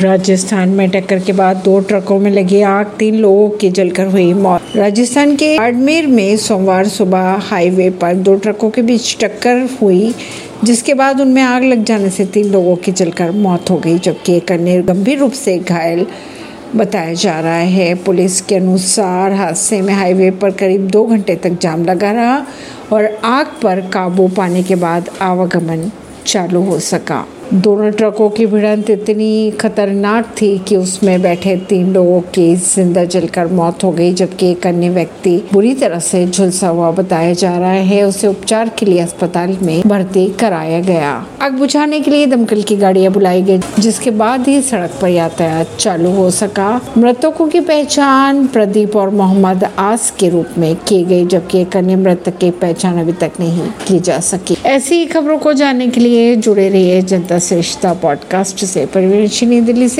राजस्थान में टक्कर के बाद दो ट्रकों में लगी आग, तीन लोगों की जलकर हुई मौत। राजस्थान के बाड़मेर में सोमवार सुबह हाईवे पर दो ट्रकों के बीच टक्कर हुई, जिसके बाद उनमें आग लग जाने से तीन लोगों की जलकर मौत हो गई, जबकि एक अन्य गंभीर रूप से घायल बताया जा रहा है। पुलिस के अनुसार हादसे में हाईवे पर करीब दो घंटे तक जाम लगा रहा और आग पर काबू पाने के बाद आवागमन चालू हो सका। दोनों ट्रकों की भिड़ंत इतनी खतरनाक थी कि उसमें बैठे तीन लोगों की ज़िंदा जलकर मौत हो गई, जबकि एक अन्य व्यक्ति बुरी तरह से झुलसा हुआ बताया जा रहा है। उसे उपचार के लिए अस्पताल में भर्ती कराया गया। आग बुझाने के लिए दमकल की गाड़ियाँ बुलाई गई, जिसके बाद ही सड़क पर यातायात चालू हो सका। मृतकों की पहचान प्रदीप और मोहम्मद आस के रूप में की गई, जबकि एक अन्य मृतक की पहचान अभी तक नहीं की जा सकी। ऐसी खबरों को जानने के लिए जुड़े रहिए जनता श्रेष्ठता पॉडकास्ट से परवीन दिल्ली से।